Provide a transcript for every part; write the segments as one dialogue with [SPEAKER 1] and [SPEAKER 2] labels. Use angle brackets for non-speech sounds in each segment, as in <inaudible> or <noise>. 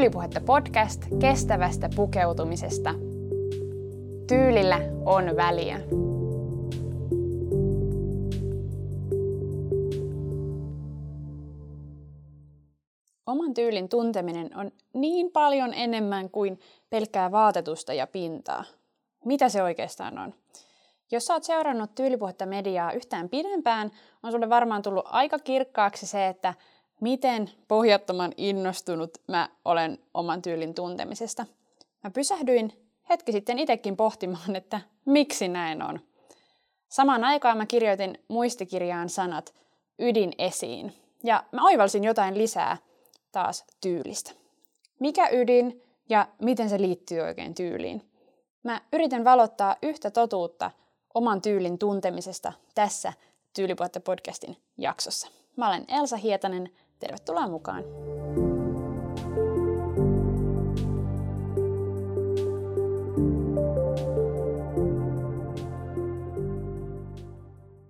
[SPEAKER 1] Tyylipuhetta podcast kestävästä pukeutumisesta. Tyylillä on väliä. Oman tyylin tunteminen on niin paljon enemmän kuin pelkkää vaatetusta ja pintaa. Mitä se oikeastaan on? Jos sä oot seurannut tyylipuhetta mediaa yhtään pidempään, on sulle varmaan tullut aika kirkkaaksi se, että miten pohjattoman innostunut mä olen oman tyylin tuntemisesta. Mä pysähdyin hetki sitten itsekin pohtimaan, että miksi näin on. Samaan aikaan mä kirjoitin muistikirjaan sanat ydin esiin. Ja mä oivalsin jotain lisää taas tyylistä. Mikä ydin ja miten se liittyy oikein tyyliin? Mä yritän valottaa yhtä totuutta oman tyylin tuntemisesta tässä Tyylipuhetta podcastin jaksossa. Mä olen Elsa Hietanen, tervetuloa mukaan!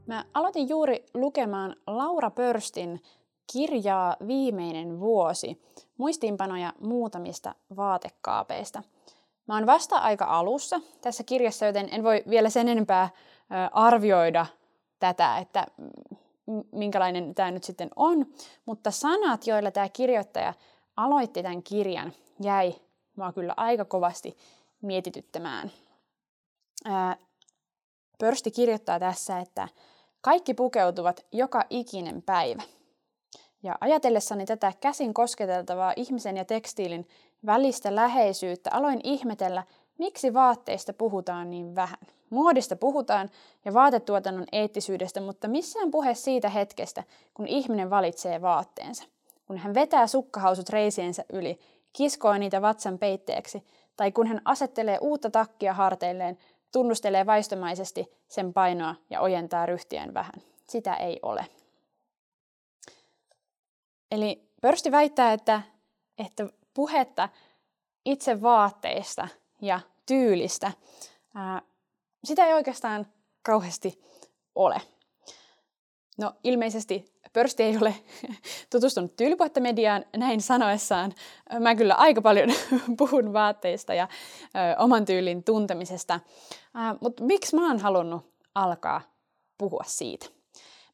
[SPEAKER 1] Mä aloitin juuri lukemaan Laura Pörstin kirjaa Viimeinen vuosi, muistiinpanoja muutamista vaatekaapeista. Mä oon vasta aika alussa tässä kirjassa, joten en voi vielä sen enempää arvioida tätä, että minkälainen tämä nyt sitten on, mutta sanat, joilla tämä kirjoittaja aloitti tämän kirjan, jäi mua kyllä aika kovasti mietityttämään. Pörsti kirjoittaa tässä, että kaikki pukeutuvat joka ikinen päivä. Ja ajatellessani tätä käsin kosketeltavaa ihmisen ja tekstiilin välistä läheisyyttä aloin ihmetellä, miksi vaatteista puhutaan niin vähän. Muodista puhutaan ja vaatetuotannon eettisyydestä, mutta missään puhe siitä hetkestä, kun ihminen valitsee vaatteensa. Kun hän vetää sukkahausut reisiensä yli, kiskoo niitä vatsan peitteeksi, tai kun hän asettelee uutta takkia harteilleen, tunnustelee vaistomaisesti sen painoa ja ojentaa ryhtien vähän. Sitä ei ole. Eli Pörsti väittää, että, että puhetta itse vaatteista ja tyylistä, ää, sitä ei oikeastaan kauheasti ole. No ilmeisesti Pörsti ei ole <laughs> tutustunut tyylipuhetta mediaan näin sanoessaan. Mä kyllä aika paljon <laughs> puhun vaatteista ja ö, oman tyylin tuntemisesta. Mutta miksi mä oon halunnut alkaa puhua siitä?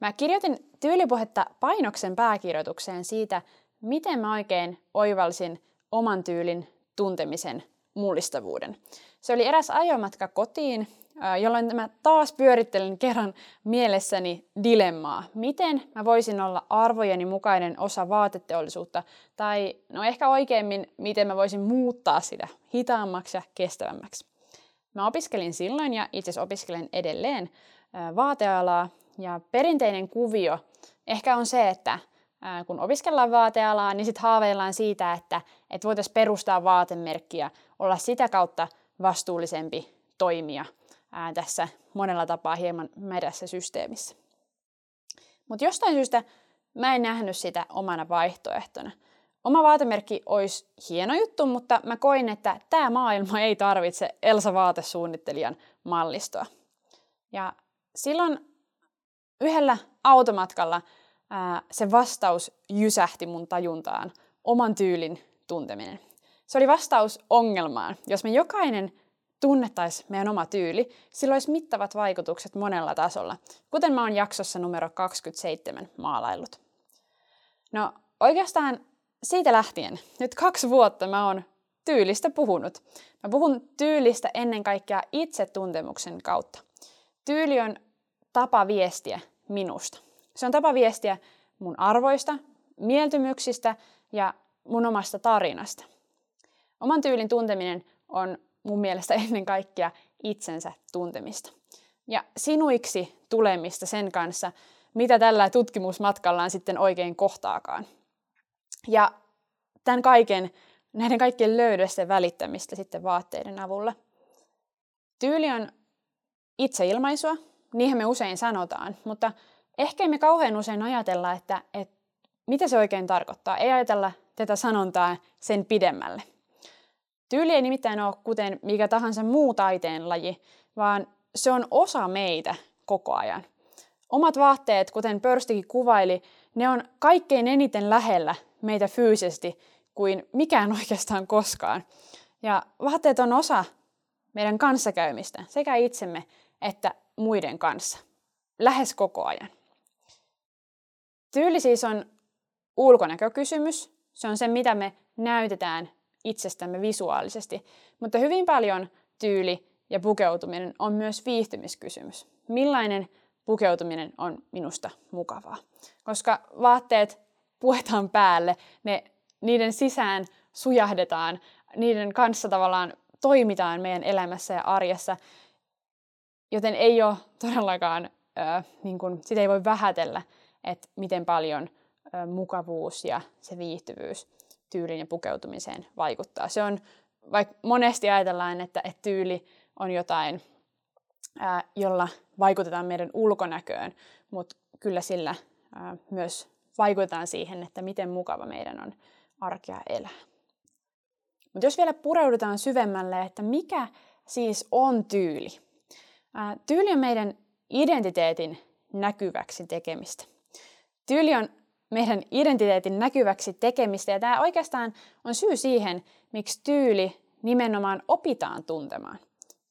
[SPEAKER 1] Mä kirjoitin tyylipuhetta painoksen pääkirjoitukseen siitä, miten mä oikein oivalsin oman tyylin tuntemisen mullistavuuden. Se oli eräs ajomatka kotiin, jolloin mä taas pyörittelen kerran mielessäni dilemmaa. Miten mä voisin olla arvojeni mukainen osa vaateteollisuutta, tai no ehkä oikeimmin, miten mä voisin muuttaa sitä hitaammaksi ja kestävämmäksi. Mä opiskelin silloin ja itse asiassa opiskelen edelleen vaatealaa, ja perinteinen kuvio ehkä on se, että kun opiskellaan vaatealaa, niin sitten haaveillaan siitä, että, että voitaisiin perustaa vaatemerkkiä, olla sitä kautta vastuullisempi toimija ää, tässä monella tapaa hieman mädässä systeemissä. Mutta jostain syystä mä en nähnyt sitä omana vaihtoehtona. Oma vaatemerkki olisi hieno juttu, mutta mä koin, että tämä maailma ei tarvitse Elsa vaatesuunnittelijan mallistoa. Ja silloin yhdellä automatkalla ää, se vastaus jysähti mun tajuntaan, oman tyylin tunteminen. Se oli vastaus ongelmaan. Jos me jokainen tunnettaisiin meidän oma tyyli, sillä olisi mittavat vaikutukset monella tasolla, kuten mä oon jaksossa numero 27 maalaillut. No oikeastaan siitä lähtien, nyt kaksi vuotta mä oon tyylistä puhunut. Mä puhun tyylistä ennen kaikkea itsetuntemuksen kautta. Tyyli on tapa viestiä minusta. Se on tapa viestiä mun arvoista, mieltymyksistä ja mun omasta tarinasta. Oman tyylin tunteminen on mun mielestä <laughs> ennen kaikkea itsensä tuntemista. Ja sinuiksi tulemista sen kanssa, mitä tällä tutkimusmatkallaan sitten oikein kohtaakaan. Ja tämän kaiken, näiden kaikkien löydösten välittämistä sitten vaatteiden avulla. Tyyli on itseilmaisua, niinhän me usein sanotaan, mutta ehkä me kauhean usein ajatella, että, että mitä se oikein tarkoittaa. Ei ajatella tätä sanontaa sen pidemmälle. Tyyli ei nimittäin ole kuten mikä tahansa muu taiteen laji, vaan se on osa meitä koko ajan. Omat vaatteet, kuten Pörstikin kuvaili, ne on kaikkein eniten lähellä meitä fyysisesti, kuin mikään <laughs> oikeastaan koskaan. Ja vaatteet on osa meidän kanssakäymistä, sekä itsemme että muiden kanssa, lähes koko ajan. Tyyli siis on ulkonäkökysymys, se on se, mitä me näytetään itsestämme visuaalisesti, mutta hyvin paljon tyyli ja pukeutuminen on myös viihtymiskysymys. Millainen pukeutuminen on minusta mukavaa? Koska vaatteet puetaan päälle, ne, niiden sisään sujahdetaan, niiden kanssa tavallaan toimitaan meidän elämässä ja arjessa, joten ei ole todellakaan, äh, niin kuin, sitä ei voi vähätellä, että miten paljon mukavuus ja se viihtyvyys tyylin ja pukeutumiseen vaikuttaa. Se on, vaikka monesti ajatellaan, että, että tyyli on jotain, ää, jolla vaikutetaan meidän ulkonäköön, mutta kyllä sillä ää, myös vaikutetaan siihen, että miten mukava meidän on arkea elää. Mutta jos vielä pureudutaan syvemmälle, että mikä siis on tyyli? Ää, tyyli on meidän identiteetin näkyväksi tekemistä. Tyyli on meidän identiteetin näkyväksi tekemistä. Ja tämä oikeastaan on syy siihen, miksi tyyli nimenomaan opitaan tuntemaan.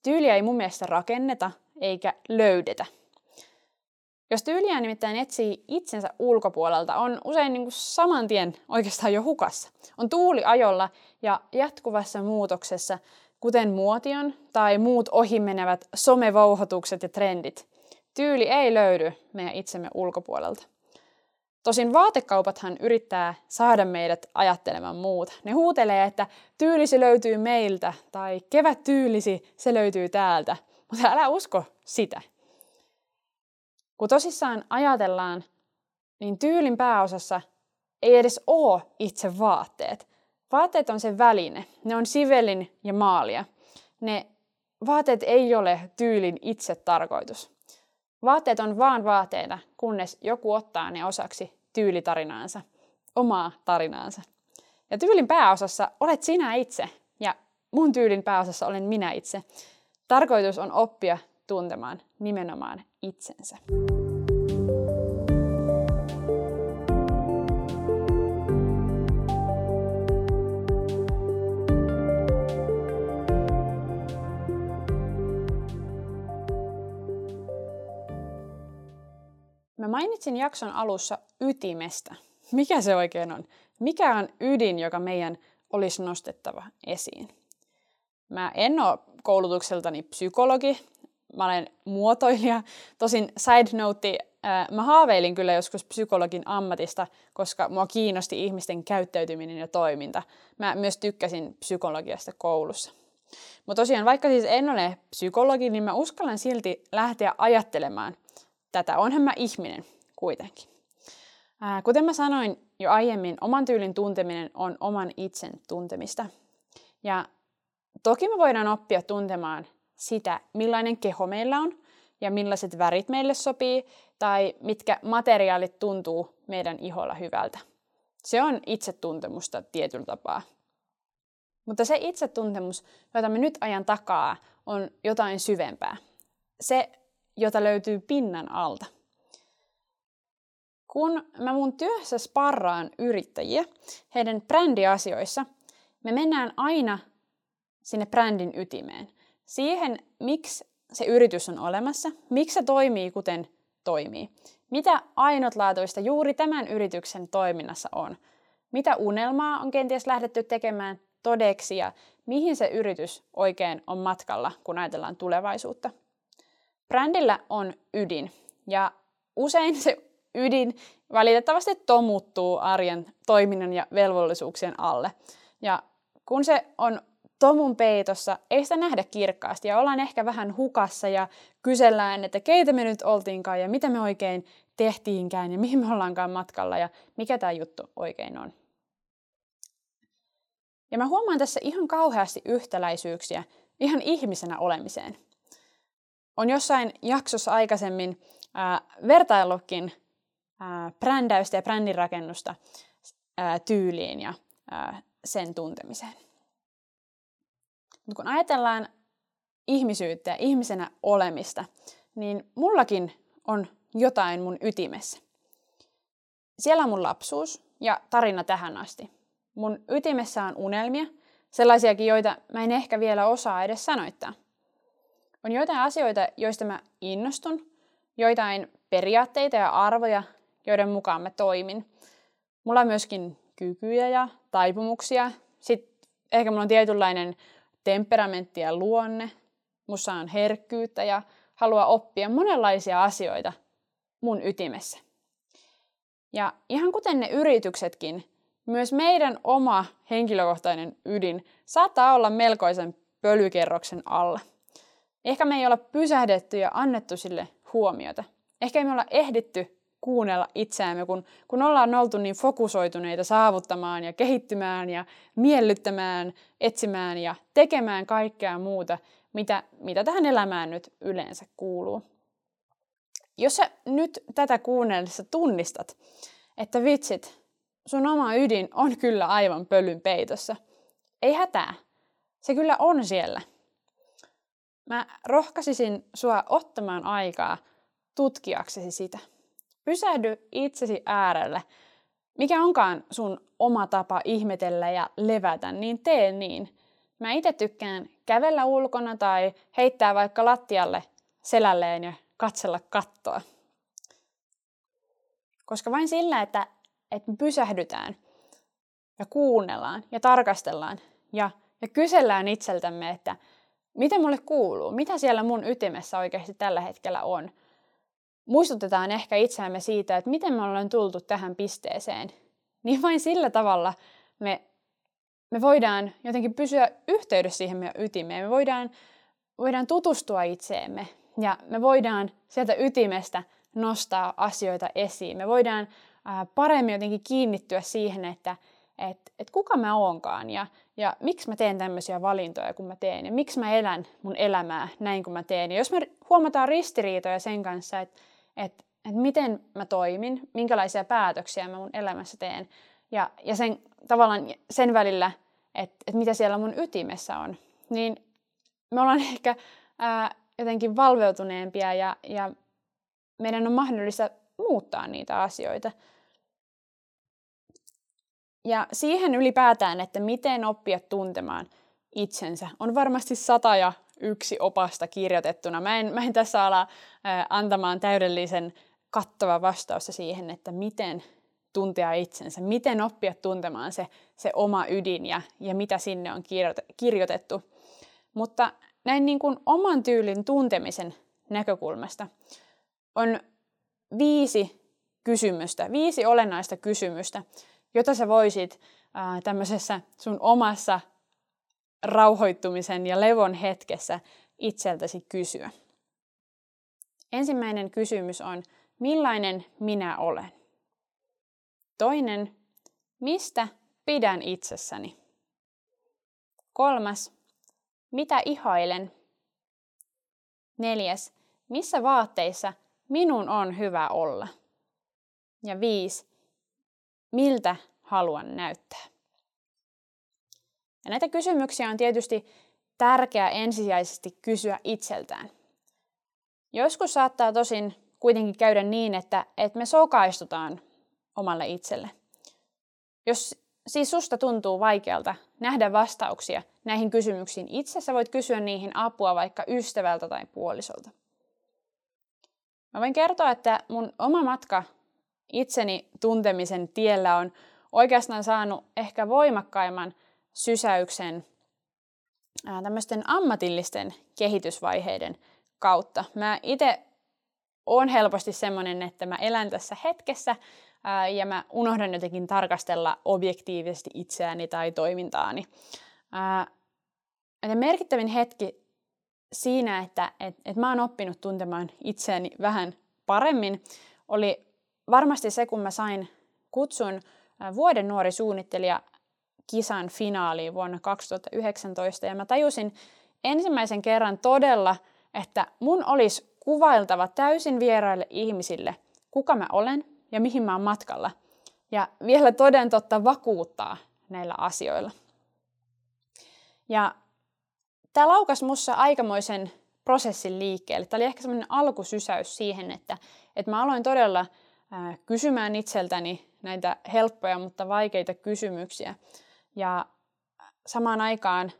[SPEAKER 1] Tyyliä ei mun mielestä rakenneta eikä löydetä. Jos tyyliä nimittäin etsii itsensä ulkopuolelta, on usein niin kuin saman tien oikeastaan jo hukassa. On tuuli ajolla ja jatkuvassa muutoksessa, kuten muotion tai muut ohimenevät somevouhotukset ja trendit. Tyyli ei löydy meidän itsemme ulkopuolelta. Tosin vaatekaupathan yrittää saada meidät ajattelemaan muuta. Ne huutelee, että tyylisi löytyy meiltä tai kevät tyylisi, se löytyy täältä. Mutta älä usko sitä. Kun tosissaan ajatellaan, niin tyylin pääosassa ei edes ole itse vaatteet. Vaatteet on se väline. Ne on sivelin ja maalia. Ne vaatteet ei ole tyylin itse tarkoitus. Vaatteet on vaan vaatteita, kunnes joku ottaa ne osaksi tyylitarinaansa, omaa tarinaansa. Ja tyylin pääosassa olet sinä itse ja mun tyylin pääosassa olen minä itse. Tarkoitus on oppia tuntemaan nimenomaan itsensä. Mainitsin jakson alussa ytimestä. Mikä se oikein on? Mikä on ydin, joka meidän olisi nostettava esiin? Mä en ole koulutukseltani psykologi, mä olen muotoilija. Tosin side note, mä haaveilin kyllä joskus psykologin ammatista, koska mua kiinnosti ihmisten käyttäytyminen ja toiminta. Mä myös tykkäsin psykologiasta koulussa. Mutta tosiaan, vaikka siis en ole psykologi, niin mä uskallan silti lähteä ajattelemaan tätä. Onhan mä ihminen kuitenkin. Ää, kuten mä sanoin jo aiemmin, oman tyylin tunteminen on oman itsen tuntemista. Ja toki me voidaan oppia tuntemaan sitä, millainen keho meillä on ja millaiset värit meille sopii tai mitkä materiaalit tuntuu meidän iholla hyvältä. Se on itsetuntemusta tietyllä tapaa. Mutta se itsetuntemus, jota me nyt ajan takaa, on jotain syvempää. Se jota löytyy pinnan alta. Kun mä mun työssä sparraan yrittäjiä heidän brändiasioissa, me mennään aina sinne brändin ytimeen. Siihen, miksi se yritys on olemassa, miksi se toimii kuten toimii. Mitä ainutlaatuista juuri tämän yrityksen toiminnassa on. Mitä unelmaa on kenties lähdetty tekemään todeksi ja mihin se yritys oikein on matkalla, kun ajatellaan tulevaisuutta. Brändillä on ydin ja usein se ydin valitettavasti tomuttuu arjen toiminnan ja velvollisuuksien alle. Ja kun se on tomun peitossa, ei sitä nähdä kirkkaasti ja ollaan ehkä vähän hukassa ja kysellään, että keitä me nyt oltiinkaan ja mitä me oikein tehtiinkään ja mihin me ollaankaan matkalla ja mikä tämä juttu oikein on. Ja mä huomaan tässä ihan kauheasti yhtäläisyyksiä ihan ihmisenä olemiseen on jossain jaksossa aikaisemmin äh, vertaillutkin brändäystä ja brändinrakennusta äh, tyyliin ja sen tuntemiseen. Mutta kun ajatellaan ihmisyyttä ja ihmisenä olemista, niin mullakin on jotain mun ytimessä. Siellä on mun lapsuus ja tarina tähän asti. Mun ytimessä on unelmia, sellaisiakin, joita mä en ehkä vielä osaa edes sanoittaa. On joitain asioita, joista mä innostun, joitain periaatteita ja arvoja, joiden mukaan mä toimin. Mulla on myöskin kykyjä ja taipumuksia. Sitten ehkä mulla on tietynlainen temperamentti ja luonne. Mussa on herkkyyttä ja halua oppia monenlaisia asioita mun ytimessä. Ja ihan kuten ne yrityksetkin, myös meidän oma henkilökohtainen ydin saattaa olla melkoisen pölykerroksen alla. Ehkä me ei olla pysähdetty ja annettu sille huomiota. Ehkä me olla ehditty kuunnella itseämme, kun, kun ollaan oltu niin fokusoituneita saavuttamaan ja kehittymään ja miellyttämään, etsimään ja tekemään kaikkea muuta, mitä, mitä tähän elämään nyt yleensä kuuluu. Jos sä nyt tätä kuunnellessa tunnistat, että vitsit, sun oma ydin on kyllä aivan pölyn peitossa, ei hätää. Se kyllä on siellä. Mä rohkaisisin sua ottamaan aikaa tutkiaksesi sitä. Pysähdy itsesi äärelle. Mikä onkaan sun oma tapa ihmetellä ja levätä, niin tee niin. Mä itse tykkään kävellä ulkona tai heittää vaikka lattialle selälleen ja katsella kattoa. Koska vain sillä, että, että me pysähdytään ja kuunnellaan ja tarkastellaan ja, ja kysellään itseltämme, että mitä mulle kuuluu, mitä siellä mun ytimessä oikeasti tällä hetkellä on. Muistutetaan ehkä itseämme siitä, että miten me ollaan tultu tähän pisteeseen. <laughs> Niin vain sillä tavalla me, me voidaan jotenkin pysyä yhteydessä siihen meidän ytimeen. Me voidaan, voidaan tutustua itseemme ja me voidaan sieltä ytimestä nostaa asioita esiin. Me voidaan paremmin jotenkin kiinnittyä siihen, että et, et kuka mä oonkaan ja, ja miksi mä teen tämmöisiä valintoja, kun mä teen ja miksi mä elän mun elämää näin, kun mä teen. Ja jos me huomataan ristiriitoja sen kanssa, että et, et miten mä toimin, minkälaisia päätöksiä mä mun elämässä teen ja, ja sen, tavallaan sen välillä, että et mitä siellä mun ytimessä on, niin me ollaan <laughs> ehkä ää, jotenkin valveutuneempia ja, ja meidän on mahdollista muuttaa niitä asioita. Ja siihen ylipäätään, että miten oppia tuntemaan itsensä, on varmasti sata ja yksi opasta kirjoitettuna. Mä en, mä en tässä ala antamaan täydellisen kattava vastausta siihen, että miten tuntea itsensä, miten oppia tuntemaan se, se oma ydin ja, ja mitä sinne on kirjoitettu. Mutta näin niin kuin oman tyylin tuntemisen näkökulmasta on viisi kysymystä, viisi olennaista kysymystä, jota sä voisit ää, tämmöisessä sun omassa rauhoittumisen ja levon hetkessä itseltäsi kysyä. Ensimmäinen kysymys on, millainen minä olen? Toinen, mistä pidän itsessäni? Kolmas, mitä ihailen? Neljäs, missä vaatteissa minun on hyvä olla? Ja viisi, miltä haluan näyttää? Ja näitä kysymyksiä on tietysti tärkeää ensisijaisesti kysyä itseltään. Joskus saattaa tosin kuitenkin käydä niin, että, että me sokaistutaan omalle itselle. Jos siis susta tuntuu vaikealta nähdä vastauksia näihin kysymyksiin itse, sä voit kysyä niihin apua vaikka ystävältä tai puolisolta. Mä voin kertoa, että mun oma matka itseni tuntemisen tiellä on oikeastaan saanut ehkä voimakkaimman sysäyksen tämmöisten ammatillisten kehitysvaiheiden kautta. Mä itse on helposti semmoinen, että mä elän tässä hetkessä ja mä unohdan jotenkin tarkastella objektiivisesti itseäni tai toimintaani. Ja merkittävin hetki siinä, että et, et mä oon oppinut tuntemaan itseäni vähän paremmin, oli varmasti se, kun mä sain kutsun vuoden nuori suunnittelija kisan finaaliin vuonna 2019. Ja mä tajusin ensimmäisen kerran todella, että mun olisi kuvailtava täysin vieraille ihmisille, kuka mä olen ja mihin mä oon matkalla. Ja vielä toden totta vakuuttaa näillä asioilla. Ja tämä laukas mussa aikamoisen prosessin liikkeelle. Tämä oli ehkä semmoinen alkusysäys siihen, että, että mä aloin todella kysymään itseltäni näitä helppoja, mutta vaikeita kysymyksiä. Ja samaan aikaan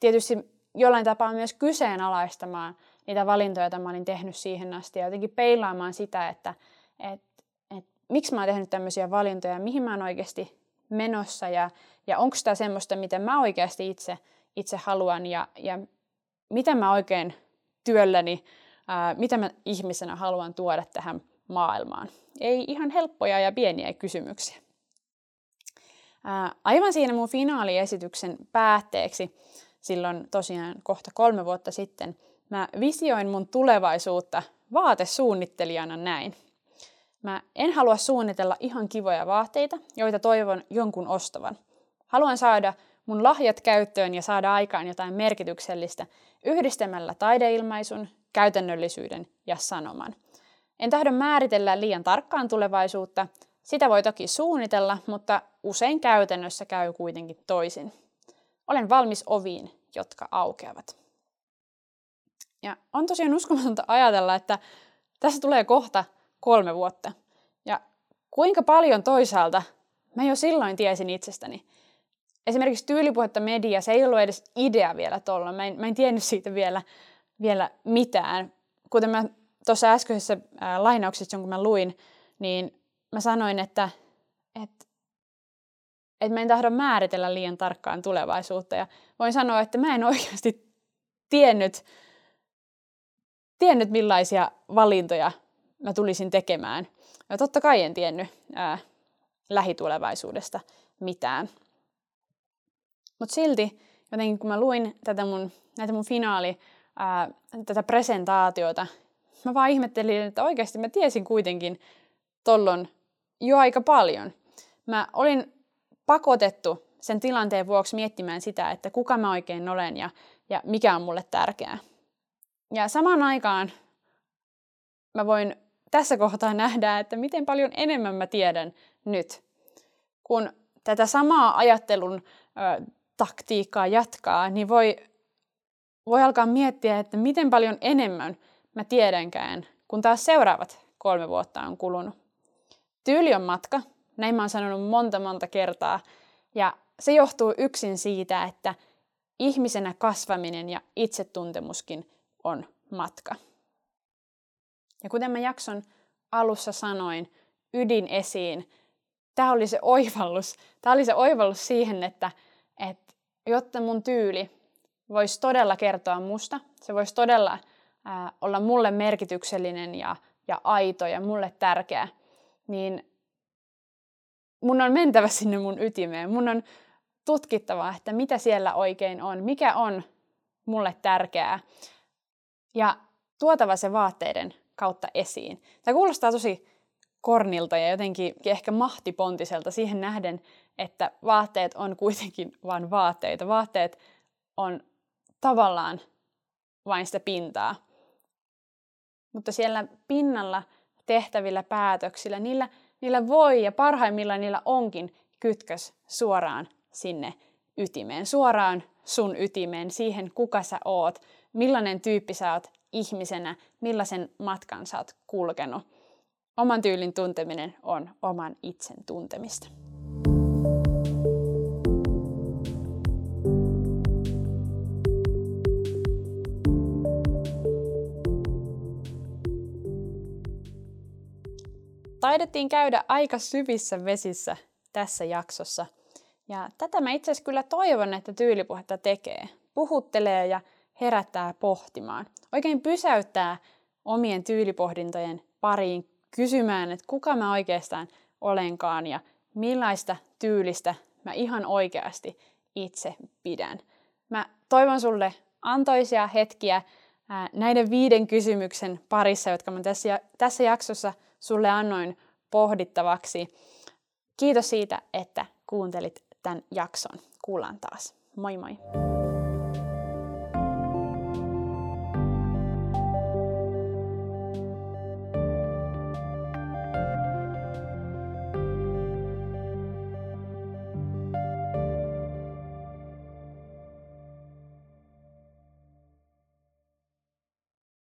[SPEAKER 1] tietysti jollain tapaa myös kyseenalaistamaan niitä valintoja, joita mä olin tehnyt siihen asti ja jotenkin peilaamaan sitä, että et, et, miksi mä oon tehnyt tämmöisiä valintoja, mihin mä oon oikeasti menossa ja, ja onko tämä semmoista, miten mä oikeasti itse, itse haluan ja, ja mitä mä oikein työlläni, ää, mitä mä ihmisenä haluan tuoda tähän maailmaan. Ei ihan helppoja ja pieniä kysymyksiä. Aivan siinä mun finaaliesityksen päätteeksi, silloin tosiaan kohta kolme vuotta sitten, mä visioin mun tulevaisuutta vaatesuunnittelijana näin. Mä en halua suunnitella ihan kivoja vaatteita, joita toivon jonkun ostavan. Haluan saada mun lahjat käyttöön ja saada aikaan jotain merkityksellistä yhdistämällä taideilmaisun, käytännöllisyyden ja sanoman. En tahdo määritellä liian tarkkaan tulevaisuutta, sitä voi toki suunnitella, mutta usein käytännössä käy kuitenkin toisin. Olen valmis oviin, jotka aukeavat. Ja on tosiaan uskomatonta ajatella, että tässä tulee kohta kolme vuotta. Ja kuinka paljon toisaalta mä jo silloin tiesin itsestäni. Esimerkiksi tyylipuhetta media, se ei ollut edes idea vielä tuolla. Mä en, mä en tiennyt siitä vielä, vielä mitään. Kuten mä tuossa äskeisessä ää, lainauksessa, jonka mä luin, niin mä sanoin, että, että, että mä en tahdo määritellä liian tarkkaan tulevaisuutta. Ja voin sanoa, että mä en <laughs> oikeasti tiennyt, tiennyt millaisia valintoja mä tulisin tekemään. Ja totta kai en tiennyt ää, lähitulevaisuudesta mitään. Mutta silti jotenkin kun mä luin tätä mun, näitä mun finaali, ää, tätä presentaatiota, mä vaan ihmettelin, että oikeasti mä tiesin kuitenkin tollon jo aika paljon. Mä olin pakotettu sen tilanteen vuoksi miettimään sitä, että kuka mä oikein olen ja, ja mikä on mulle tärkeää. Ja samaan aikaan mä voin tässä kohtaa nähdä, että miten paljon enemmän mä tiedän nyt. Kun tätä samaa ajattelun ö, taktiikkaa jatkaa, niin voi, voi alkaa miettiä, että miten paljon enemmän mä tiedänkään, kun taas seuraavat kolme vuotta on kulunut. Tyyli on matka, näin mä oon sanonut monta monta kertaa, ja se johtuu yksin siitä, että ihmisenä kasvaminen ja itsetuntemuskin on matka. Ja kuten mä jakson alussa sanoin, ydin esiin, tämä oli se oivallus. Tämä oli se oivallus siihen, että, että jotta mun tyyli voisi todella kertoa musta, se voisi todella ää, olla mulle merkityksellinen ja, ja aito ja mulle tärkeä, niin mun on mentävä sinne mun ytimeen. Mun on tutkittava, että mitä siellä oikein on, mikä on mulle tärkeää. Ja tuotava se vaatteiden kautta esiin. Tämä kuulostaa tosi kornilta ja jotenkin ehkä mahtipontiselta siihen nähden, että vaatteet on kuitenkin vain vaatteita. Vaatteet on tavallaan vain sitä pintaa. Mutta siellä pinnalla tehtävillä päätöksillä, niillä, niillä voi ja parhaimmillaan niillä onkin kytkös suoraan sinne ytimeen, suoraan sun ytimeen, siihen kuka sä oot, millainen tyyppi sä oot ihmisenä, millaisen matkan sä oot kulkenut. Oman tyylin tunteminen on oman itsen tuntemista. Taidettiin käydä aika syvissä vesissä tässä jaksossa. Ja tätä mä itse asiassa kyllä toivon, että tyylipuhetta tekee. Puhuttelee ja herättää pohtimaan. Oikein pysäyttää omien tyylipohdintojen pariin kysymään, että kuka mä oikeastaan olenkaan ja millaista tyylistä mä ihan oikeasti itse pidän. Mä toivon sulle antoisia hetkiä näiden viiden kysymyksen parissa, jotka mä tässä, tässä jaksossa sulle annoin pohdittavaksi. Kiitos siitä, että kuuntelit tämän jakson. Kuullaan taas. Moi moi!